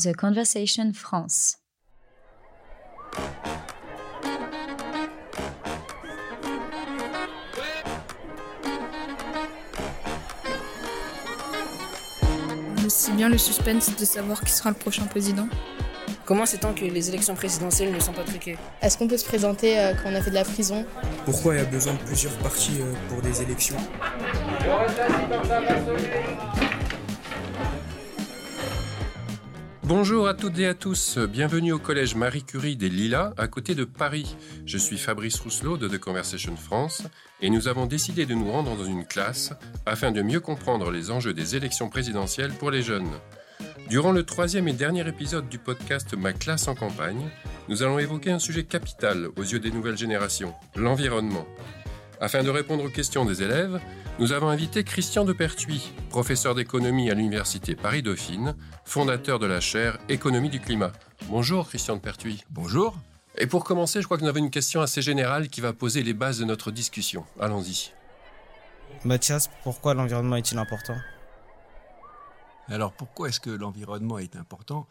The Conversation France. C'est bien le suspense de savoir qui sera le prochain président. Comment c'est que les élections présidentielles ne sont pas truquées Est-ce qu'on peut se présenter euh, quand on a fait de la prison? Pourquoi il y a besoin de plusieurs partis euh, pour des élections? Bonjour à toutes et à tous, bienvenue au collège Marie Curie des Lilas à côté de Paris. Je suis Fabrice Rousselot de The Conversation France et nous avons décidé de nous rendre dans une classe afin de mieux comprendre les enjeux des élections présidentielles pour les jeunes. Durant le troisième et dernier épisode du podcast Ma classe en campagne, nous allons évoquer un sujet capital aux yeux des nouvelles générations, l'environnement. Afin de répondre aux questions des élèves, nous avons invité Christian de Pertuis, professeur d'économie à l'Université Paris-Dauphine, fondateur de la chaire Économie du climat. Bonjour Christian de Pertuis. Bonjour. Et pour commencer, je crois que nous avons une question assez générale qui va poser les bases de notre discussion. Allons-y. Mathias, pourquoi l'environnement est-il important? Alors pourquoi est-ce que l'environnement est important?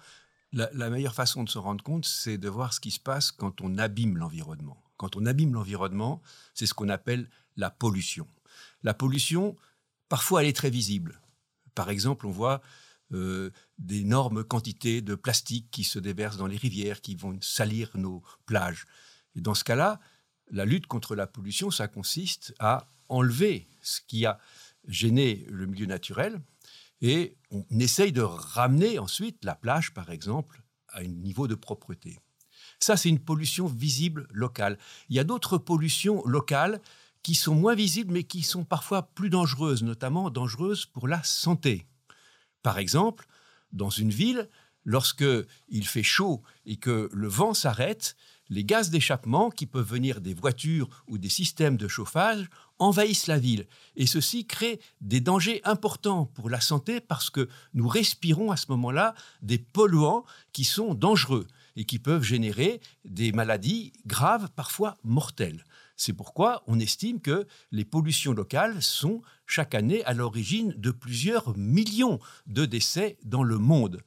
La, meilleure façon de se rendre compte, c'est de voir ce qui se passe quand on abîme l'environnement. Quand on abîme l'environnement, c'est ce qu'on appelle la pollution. La pollution, parfois, elle est très visible. Par exemple, on voit euh, d'énormes quantités de plastique qui se déversent dans les rivières, qui vont salir nos plages. Et dans ce cas-là, la lutte contre la pollution, ça consiste à enlever ce qui a gêné le milieu naturel, et on essaye de ramener ensuite la plage, par exemple, à un niveau de propreté. Ça, c'est une pollution visible locale. Il y a d'autres pollutions locales qui sont moins visibles, mais qui sont parfois plus dangereuses, notamment dangereuses pour la santé. Par exemple, dans une ville, lorsque il fait chaud et que le vent s'arrête, les gaz d'échappement qui peuvent venir des voitures ou des systèmes de chauffage envahissent la ville. Et ceci crée des dangers importants pour la santé parce que nous respirons à ce moment-là des polluants qui sont dangereux et qui peuvent générer des maladies graves, parfois mortelles. C'est pourquoi on estime que les pollutions locales sont chaque année à l'origine de plusieurs millions de décès dans le monde.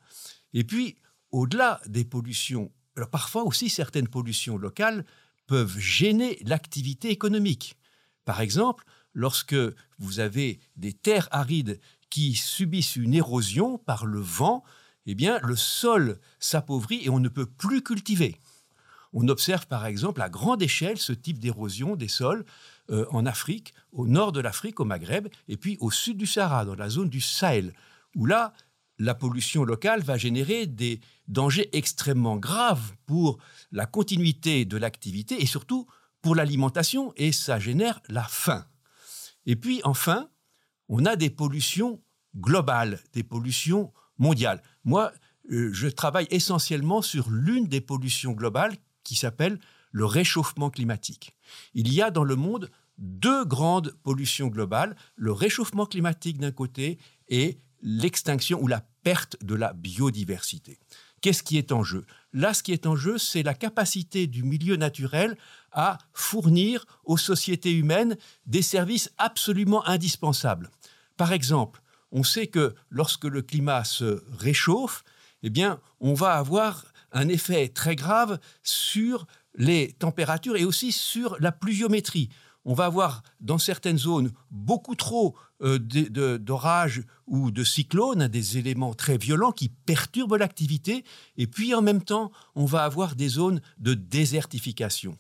Et puis, au-delà des pollutions parfois aussi, certaines pollutions locales peuvent gêner l'activité économique. Par exemple, lorsque vous avez des terres arides qui subissent une érosion par le vent, eh bien, le sol s'appauvrit et on ne peut plus cultiver. On observe par exemple à grande échelle ce type d'érosion des sols euh, en Afrique, au nord de l'Afrique, au Maghreb, et puis au sud du Sahara, dans la zone du Sahel, où là, la pollution locale va générer des dangers extrêmement graves pour la continuité de l'activité et surtout pour l'alimentation et ça génère la faim. Et puis enfin, on a des pollutions globales, des pollutions mondiales. Moi, euh, je travaille essentiellement sur l'une des pollutions globales qui s'appelle le réchauffement climatique. Il y a dans le monde deux grandes pollutions globales, le réchauffement climatique d'un côté et l'extinction ou la perte de la biodiversité. Qu'est-ce qui est en jeu? Là, ce qui est en jeu, c'est la capacité du milieu naturel à fournir aux sociétés humaines des services absolument indispensables. Par exemple, on sait que lorsque le climat se réchauffe, eh bien, on va avoir un effet très grave sur les températures et aussi sur la pluviométrie on va avoir dans certaines zones beaucoup trop euh, d'orages ou de cyclones, des éléments très violents qui perturbent l'activité, et puis en même temps, on va avoir des zones de désertification.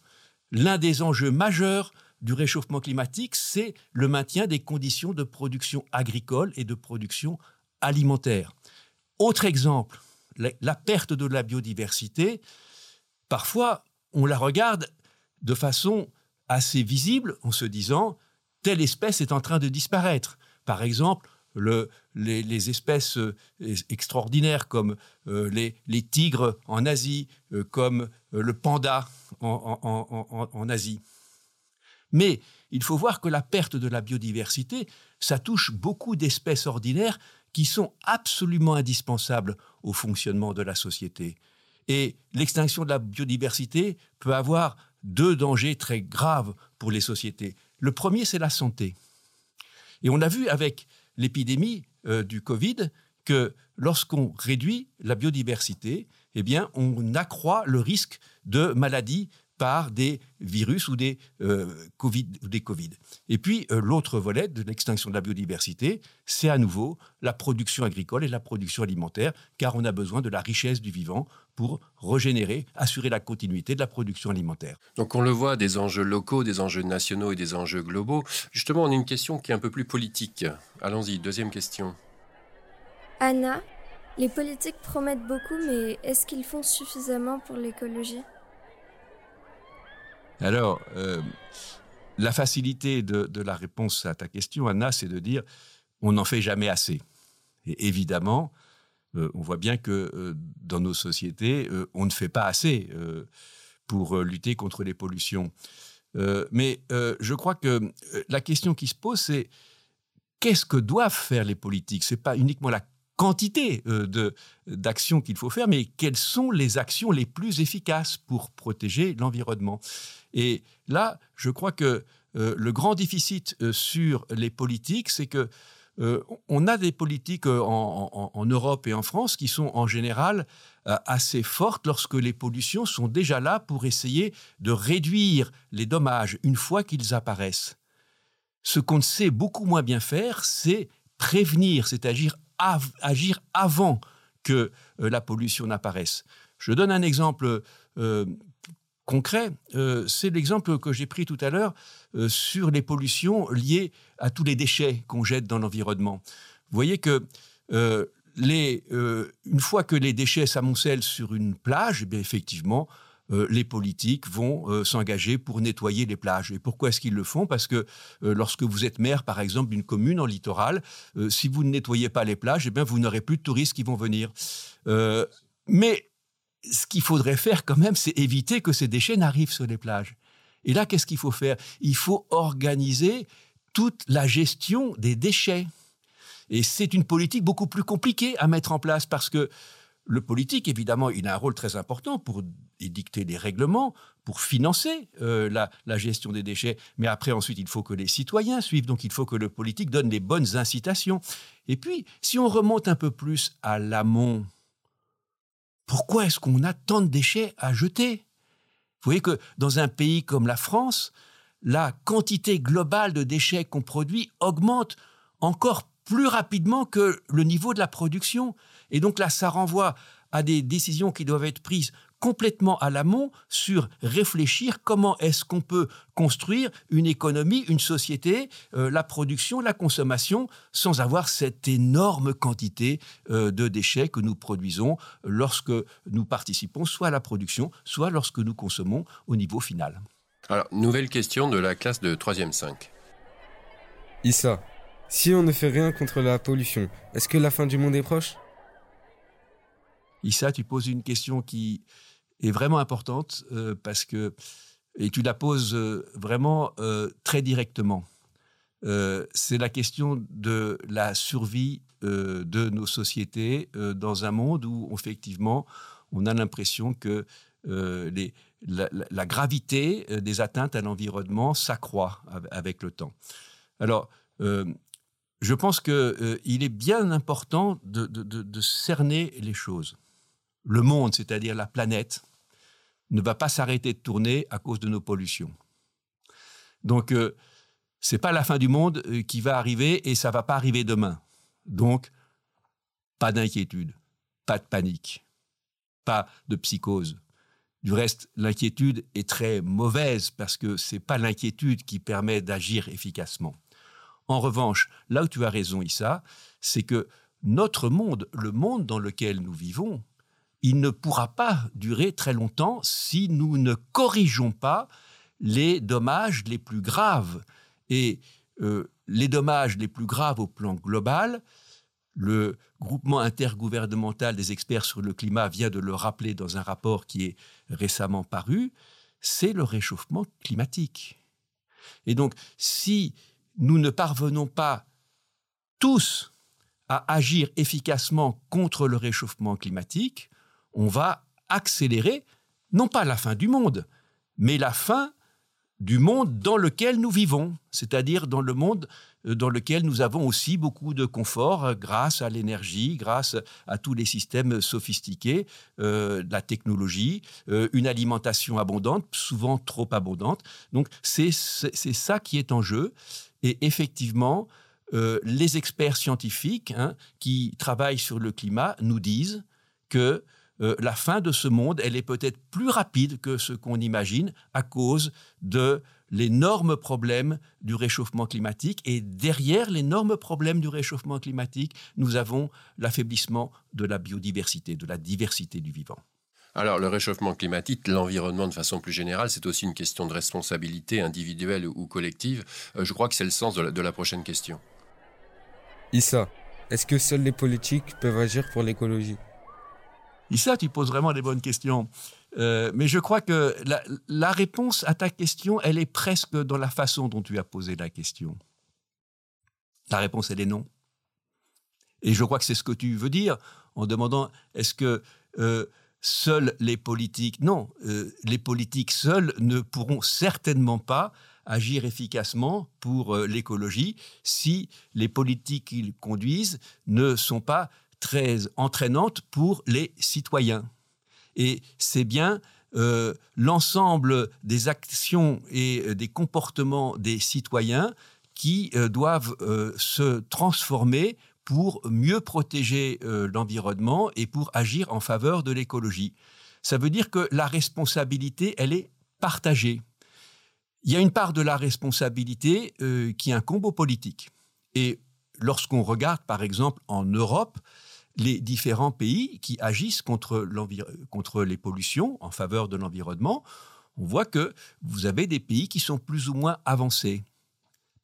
L'un des enjeux majeurs du réchauffement climatique, c'est le maintien des conditions de production agricole et de production alimentaire. Autre exemple, la perte de la biodiversité, parfois on la regarde de façon assez visible en se disant telle espèce est en train de disparaître. Par exemple, les, espèces euh, extraordinaires comme euh, les, tigres en Asie, euh, comme le panda en, Asie. Mais il faut voir que la perte de la biodiversité, ça touche beaucoup d'espèces ordinaires qui sont absolument indispensables au fonctionnement de la société. Et l'extinction de la biodiversité peut avoir deux dangers très graves pour les sociétés. Le premier, c'est la santé. Et on a vu avec l'épidémie euh, du Covid que lorsqu'on réduit la biodiversité, eh on accroît le risque de maladies par des virus ou des, euh, COVID, des Covid. Et puis, euh, l'autre volet de l'extinction de la biodiversité, c'est à nouveau la production agricole et la production alimentaire, car on a besoin de la richesse du vivant pour régénérer, assurer la continuité de la production alimentaire. Donc on le voit, des enjeux locaux, des enjeux nationaux et des enjeux globaux. Justement, on a une question qui est un peu plus politique. Allons-y, deuxième question. Anna, les politiques promettent beaucoup, mais est-ce qu'ils font suffisamment pour l'écologie? Alors, euh, la facilité de, la réponse à ta question, Anna, c'est de dire on n'en fait jamais assez. Et évidemment, euh, on voit bien que euh, dans nos sociétés, on ne fait pas assez pour lutter contre les pollutions. mais je crois que la question qui se pose, c'est qu'est-ce que doivent faire les politiques? C'est pas uniquement la quantité de d'actions qu'il faut faire, mais quelles sont les actions les plus efficaces pour protéger l'environnement? Et là, je crois que euh, le grand déficit euh, sur les politiques, c'est que euh, on a des politiques en, Europe et en France qui sont en général assez fortes lorsque les pollutions sont déjà là pour essayer de réduire les dommages une fois qu'ils apparaissent. Ce qu'on sait beaucoup moins bien faire, c'est prévenir, c'est agir, agir avant que la pollution n'apparaisse. Je donne un exemple concret, euh, c'est l'exemple que j'ai pris tout à l'heure euh, sur les pollutions liées à tous les déchets qu'on jette dans l'environnement. Vous voyez que euh, les, une fois que les déchets s'amoncellent sur une plage, eh effectivement, les politiques vont s'engager pour nettoyer les plages. Et pourquoi est-ce qu'ils le font? Parce que lorsque vous êtes maire, par exemple, d'une commune en littoral, si vous ne nettoyez pas les plages, eh bien, vous n'aurez plus de touristes qui vont venir. mais ce qu'il faudrait faire quand même, c'est éviter que ces déchets n'arrivent sur les plages. Et là, qu'est-ce qu'il faut faire? Il faut organiser toute la gestion des déchets. Et c'est une politique beaucoup plus compliquée à mettre en place parce que le politique, évidemment, il a un rôle très important pour édicter des règlements, pour financer euh, la, la, gestion des déchets. Mais après, ensuite, il faut que les citoyens suivent. Donc, il faut que le politique donne les bonnes incitations. Et puis, si on remonte un peu plus à l'amont, pourquoi est-ce qu'on a tant de déchets à jeter? Vous voyez que dans un pays comme la France, la quantité globale de déchets qu'on produit augmente encore plus rapidement que le niveau de la production. Et donc là, ça renvoie à des décisions qui doivent être prises complètement à l'amont sur réfléchir comment est-ce qu'on peut construire une économie, une société, euh, la production, la consommation, sans avoir cette énorme quantité euh, de déchets que nous produisons lorsque nous participons soit à la production, soit lorsque nous consommons au niveau final. Alors, nouvelle question de la classe de 3e 5. Issa, si on ne fait rien contre la pollution, est-ce que la fin du monde est proche? Issa, tu poses une question qui est vraiment importante euh, parce que, et tu la poses euh, vraiment euh, très directement. c'est la question de la survie de nos sociétés dans un monde où effectivement on a l'impression que la, gravité des atteintes à l'environnement s'accroît avec le temps. Alors, je pense qu'il est bien important de cerner les choses. Le monde, c'est-à-dire la planète, ne va pas s'arrêter de tourner à cause de nos pollutions. Donc, euh, c'est pas la fin du monde euh, qui va arriver et ça va pas arriver demain. Donc, pas d'inquiétude, pas de panique, pas de psychose. Du reste, l'inquiétude est très mauvaise parce que c'est pas l'inquiétude qui permet d'agir efficacement. En revanche, là où tu as raison, Issa, c'est que notre monde, le monde dans lequel nous vivons, il ne pourra pas durer très longtemps si nous ne corrigeons pas les dommages les plus graves. Et euh, les dommages les plus graves au plan global, le groupement intergouvernemental des experts sur le climat vient de le rappeler dans un rapport qui est récemment paru, c'est le réchauffement climatique. Et donc, si nous ne parvenons pas tous à agir efficacement contre le réchauffement climatique, on va accélérer, non pas la fin du monde, mais la fin du monde dans lequel nous vivons, c'est-à-dire dans le monde euh, dans lequel nous avons aussi beaucoup de confort euh, grâce à l'énergie, grâce à tous les systèmes sophistiqués, euh, la technologie, une alimentation abondante, souvent trop abondante. Donc c'est ça qui est en jeu. Et effectivement, les experts scientifiques hein, qui travaillent sur le climat nous disent que la fin de ce monde, elle est peut-être plus rapide que ce qu'on imagine à cause de l'énorme problème du réchauffement climatique. Et derrière l'énorme problème du réchauffement climatique, nous avons l'affaiblissement de la biodiversité, de la diversité du vivant. Alors, le réchauffement climatique, l'environnement de façon plus générale, c'est aussi une question de responsabilité individuelle ou collective. Euh, je crois que c'est le sens de la, de la prochaine question. Issa, est-ce que seuls les politiques peuvent agir pour l'écologie? Issa, tu poses vraiment des bonnes questions. Euh, mais je crois que la, réponse à ta question, elle est presque dans la façon dont tu as posé la question. La réponse, elle est non. Et je crois que c'est ce que tu veux dire en demandant est-ce que euh, seuls les politiques, non, euh, les politiques seuls ne pourront certainement pas agir efficacement pour l'écologie si les politiques qu'ils conduisent ne sont pas très entraînantes pour les citoyens. Et c'est bien euh, l'ensemble des actions et euh, des comportements des citoyens qui euh, doivent se transformer pour mieux protéger l'environnement et pour agir en faveur de l'écologie. Ça veut dire que la responsabilité, elle est partagée. Il y a une part de la responsabilité qui incombe aux politiques. Et lorsqu'on regarde, par exemple, en Europe, les différents pays qui agissent contre, contre les pollutions en faveur de l'environnement, on voit que vous avez des pays qui sont plus ou moins avancés.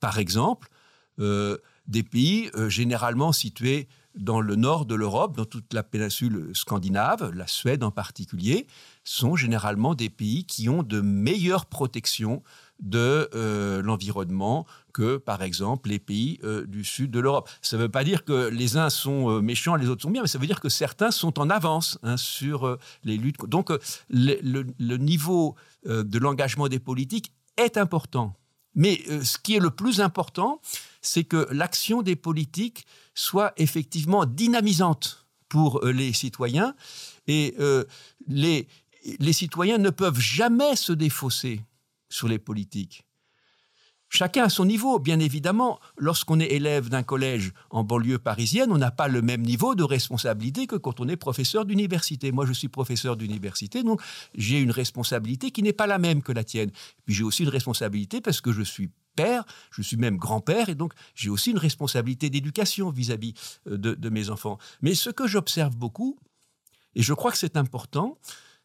Par exemple, euh, des pays euh, généralement situés dans le nord de l'Europe, dans toute la péninsule scandinave, la Suède en particulier, sont généralement des pays qui ont de meilleures protections de euh, l'environnement que, par exemple, les pays euh, du sud de l'Europe. Ça ne veut pas dire que les uns sont euh, méchants, les autres sont bien, mais ça veut dire que certains sont en avance hein, sur les luttes. Donc, le, niveau de l'engagement des politiques est important. Mais ce qui est le plus important, c'est que l'action des politiques soit effectivement dynamisante pour les citoyens. Et les, les citoyens ne peuvent jamais se défausser sur les politiques. Chacun à son niveau, bien évidemment. Lorsqu'on est élève d'un collège en banlieue parisienne, on n'a pas le même niveau de responsabilité que quand on est professeur d'université. Moi, je suis professeur d'université, donc j'ai une responsabilité qui n'est pas la même que la tienne. Puis j'ai aussi une responsabilité parce que je suis père, je suis même grand-père, et donc j'ai aussi une responsabilité d'éducation vis-à-vis euh, de, de mes enfants. Mais ce que j'observe beaucoup, et je crois que c'est important,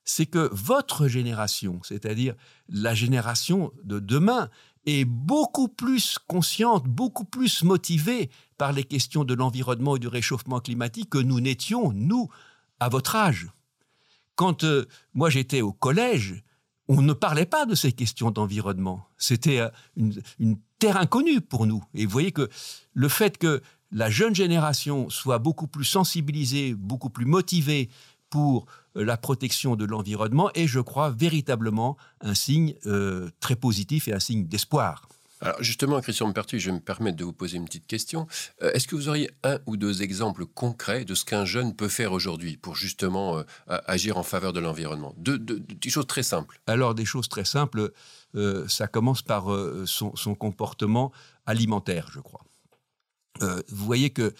c'est que votre génération, c'est-à-dire la génération de demain, est beaucoup plus consciente, beaucoup plus motivée par les questions de l'environnement et du réchauffement climatique que nous n'étions, nous, à votre âge. Quand euh, moi j'étais au collège, on ne parlait pas de ces questions d'environnement. C'était euh, une, une, terre inconnue pour nous. Et vous voyez que le fait que la jeune génération soit beaucoup plus sensibilisée, beaucoup plus motivée pour euh, la protection de l'environnement est, je crois, véritablement un signe euh, très positif et un signe d'espoir. Alors justement, Christian Pertu, je vais me permettre de vous poser une petite question. Euh, est-ce que vous auriez un ou deux exemples concrets de ce qu'un jeune peut faire aujourd'hui pour justement agir en faveur de l'environnement? De, Des choses très simples. Alors des choses très simples, ça commence par son, comportement alimentaire, je crois. Euh, vous voyez que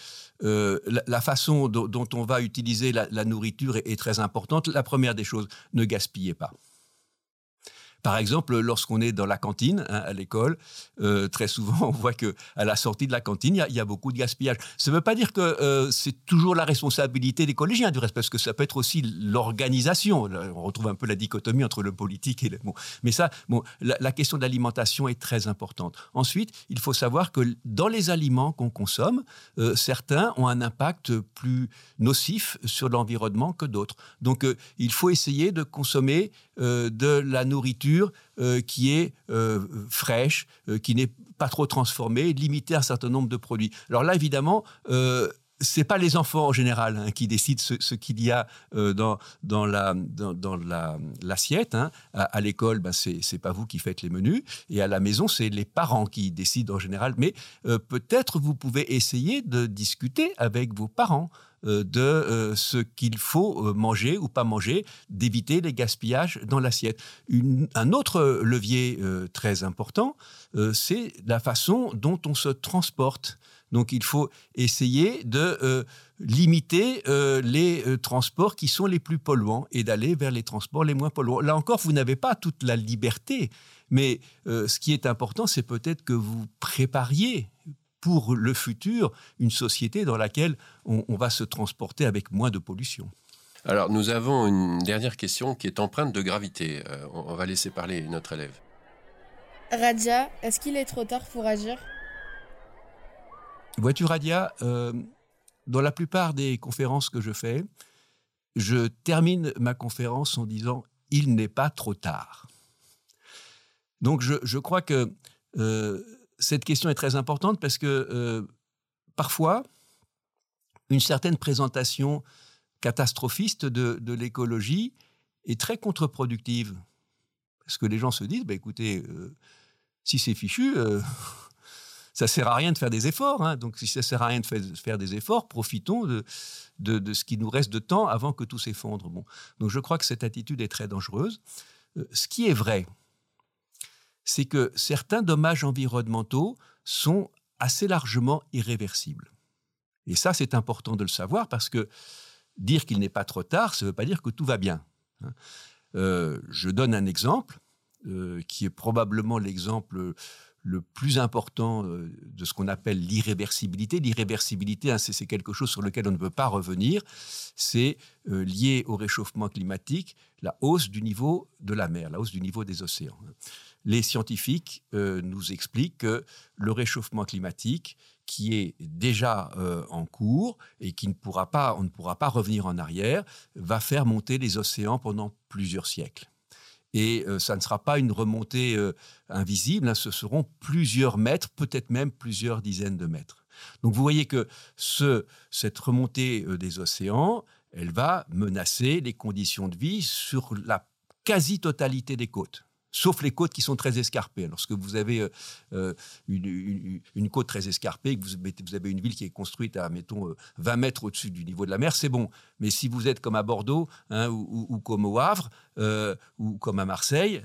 euh, la, façon dont, on va utiliser la, nourriture est, très importante. La première des choses, ne gaspillez pas. Par exemple, lorsqu'on est dans la cantine hein, à l'école, euh, très souvent on voit que à la sortie de la cantine, il y, a beaucoup de gaspillage. Ça ne veut pas dire que euh, c'est toujours la responsabilité des collégiens du reste, parce que ça peut être aussi l'organisation. On retrouve un peu la dichotomie entre le politique et le bon. Mais ça, la, question de l'alimentation est très importante. Ensuite, il faut savoir que dans les aliments qu'on consomme, euh, certains ont un impact plus nocif sur l'environnement que d'autres. Donc, il faut essayer de consommer de la nourriture euh, qui est euh, fraîche, euh, qui n'est pas trop transformée, limitée à un certain nombre de produits. Alors là, évidemment, c'est pas les enfants en général hein, qui décident ce, qu'il y a dans, dans, la, dans, la, l'assiette. Hein. À, l'école, ben, c'est, pas vous qui faites les menus. Et à la maison, c'est les parents qui décident en général. Mais peut-être vous pouvez essayer de discuter avec vos parents de ce qu'il faut manger ou pas manger, d'éviter les gaspillages dans l'assiette. un autre levier très important, c'est la façon dont on se transporte. Donc il faut essayer de euh, limiter euh, les euh, transports qui sont les plus polluants et d'aller vers les transports les moins polluants. Là encore, vous n'avez pas toute la liberté, mais ce qui est important, c'est peut-être que vous prépariez pour le futur une société dans laquelle on, va se transporter avec moins de pollution. Alors nous avons une dernière question qui est empreinte de gravité. on va laisser parler notre élève. Radia, est-ce qu'il est trop tard pour agir? Vois-tu, Radia, euh, dans la plupart des conférences que je fais, je termine ma conférence en disant il n'est pas trop tard. Donc je, crois que euh, cette question est très importante parce que euh, parfois, une certaine présentation catastrophiste de, l'écologie est très contre-productive. Parce que les gens se disent, bah, écoutez, si c'est fichu, ça sert à rien de faire des efforts. Hein. Donc, si ça sert à rien de faire des efforts, profitons de, de, ce qui nous reste de temps avant que tout s'effondre. Bon. Donc, je crois que cette attitude est très dangereuse. Euh, ce qui est vrai, c'est que certains dommages environnementaux sont assez largement irréversibles. Et ça, c'est important de le savoir parce que dire qu'il n'est pas trop tard, ça ne veut pas dire que tout va bien. Hein. Euh, je donne un exemple euh, qui est probablement l'exemple le plus important euh, de ce qu'on appelle l'irréversibilité. L'irréversibilité, hein, c'est quelque chose sur lequel on ne peut pas revenir. C'est lié au réchauffement climatique, la hausse du niveau de la mer, la hausse du niveau des océans. Les scientifiques euh, nous expliquent que le réchauffement climatique, qui est déjà en cours et qui ne pourra pas, on ne pourra pas revenir en arrière, va faire monter les océans pendant plusieurs siècles et euh, ça ne sera pas une remontée euh, invisible, hein, ce seront plusieurs mètres, peut-être même plusieurs dizaines de mètres. Donc vous voyez que ce, cette remontée euh, des océans, elle va menacer les conditions de vie sur la quasi-totalité des côtes sauf les côtes qui sont très escarpées. Lorsque vous avez euh, euh, une, côte très escarpée, que vous, avez une ville qui est construite à, mettons, 20 euh, mètres au-dessus du niveau de la mer, c'est bon. Mais si vous êtes comme à Bordeaux, hein, ou, comme au Havre, ou comme à Marseille,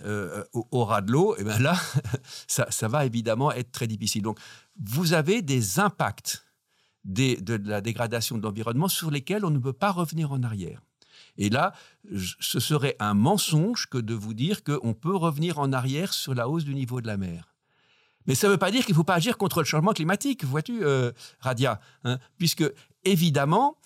au, ras de l'eau, et eh ben là, ça, ça, va évidemment être très difficile. Donc, vous avez des impacts de la dégradation de l'environnement sur lesquels on ne peut pas revenir en arrière. Et là, ce serait un mensonge que de vous dire qu'on peut revenir en arrière sur la hausse du niveau de la mer. Mais ça ne veut pas dire qu'il ne faut pas agir contre le changement climatique, vois-tu, euh, Radia, hein, puisque évidemment,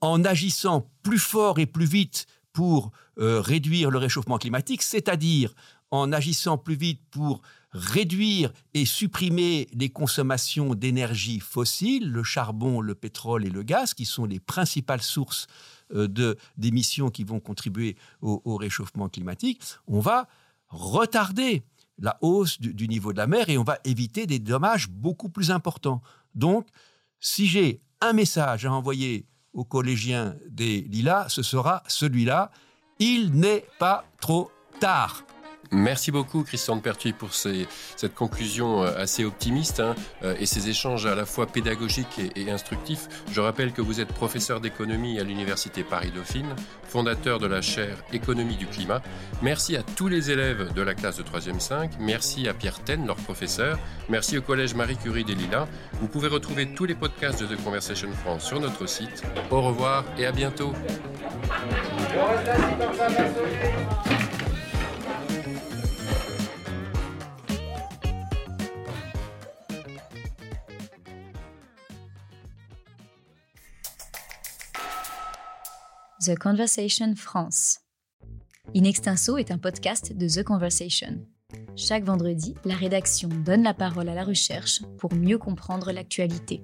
en agissant plus fort et plus vite pour euh, réduire le réchauffement climatique, c'est-à-dire en agissant plus vite pour réduire et supprimer les consommations d'énergie fossile, le charbon, le pétrole et le gaz, qui sont les principales sources euh, d'émissions qui vont contribuer au, réchauffement climatique, on va retarder la hausse du, niveau de la mer et on va éviter des dommages beaucoup plus importants. Donc, si j'ai un message à envoyer aux collégiens des Lilas, ce sera celui-là. Il n'est pas trop tard. Merci beaucoup Christian de Pertuis pour cette conclusion euh, assez optimiste hein, euh, et ces échanges à la fois pédagogiques et, instructifs. Je rappelle que vous êtes professeur d'économie à l'Université Paris-Dauphine, fondateur de la chaire Économie du climat. Merci à tous les élèves de la classe de 3e 5. Merci à Pierre Ten, leur professeur. Merci au Collège Marie Curie des Lilas. Vous pouvez retrouver tous les podcasts de The Conversation France sur notre site. Au revoir et à bientôt. The Conversation France. In Extenso est un podcast de The Conversation. Chaque vendredi, la rédaction donne la parole à la recherche pour mieux comprendre l'actualité.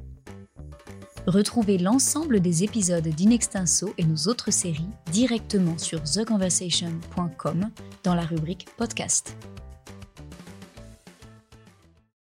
Retrouvez l'ensemble des épisodes d'Inextenso et nos autres séries directement sur theconversation.com dans la rubrique Podcast.